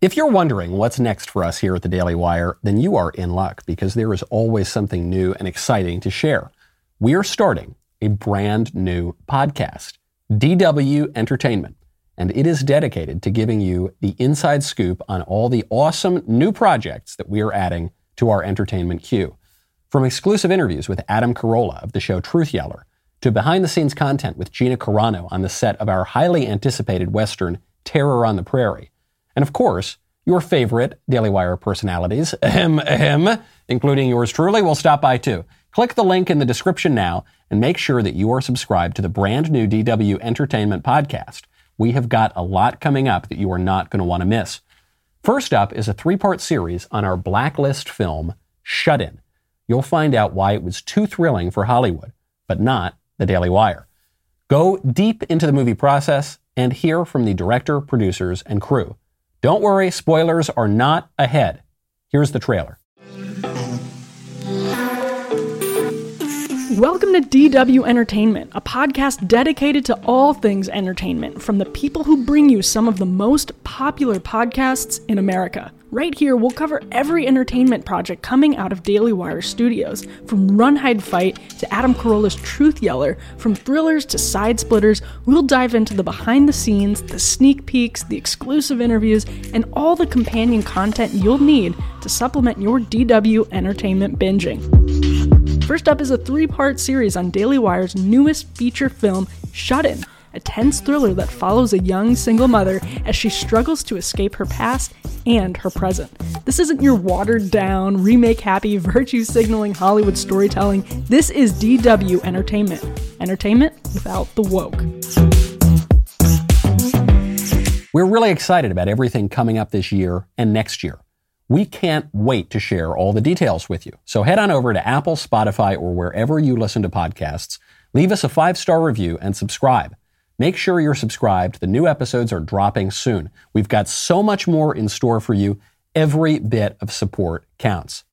If you're wondering what's next for us here at the Daily Wire, then you are in luck because there is always something new and exciting to share. We are starting a brand new podcast, DW Entertainment, and it is dedicated to giving you the inside scoop on all the awesome new projects that we are adding to our entertainment queue. From exclusive interviews with Adam Carolla of the show Truth Yeller, to behind the scenes content with Gina Carano on the set of our highly anticipated Western Terror on the Prairie and of course, your favorite Daily Wire personalities, ahem, ahem, including yours truly, will stop by too. Click the link in the description now and make sure that you are subscribed to the brand new DW Entertainment podcast. We have got a lot coming up that you are not going to want to miss. First up is a three part series on our blacklist film, Shut In. You'll find out why it was too thrilling for Hollywood, but not the Daily Wire. Go deep into the movie process and hear from the director, producers, and crew. Don't worry, spoilers are not ahead. Here's the trailer. Welcome to DW Entertainment, a podcast dedicated to all things entertainment from the people who bring you some of the most popular podcasts in America. Right here, we'll cover every entertainment project coming out of Daily Wire Studios, from Run Hide Fight to Adam Carolla's Truth Yeller, from thrillers to side splitters. We'll dive into the behind the scenes, the sneak peeks, the exclusive interviews, and all the companion content you'll need to supplement your DW entertainment binging. First up is a three part series on Daily Wire's newest feature film, Shut In a tense thriller that follows a young single mother as she struggles to escape her past and her present. This isn't your watered down, remake happy, virtue signaling Hollywood storytelling. This is DW entertainment. Entertainment without the woke. We're really excited about everything coming up this year and next year. We can't wait to share all the details with you. So head on over to Apple, Spotify, or wherever you listen to podcasts. Leave us a five star review and subscribe. Make sure you're subscribed. The new episodes are dropping soon. We've got so much more in store for you. Every bit of support counts.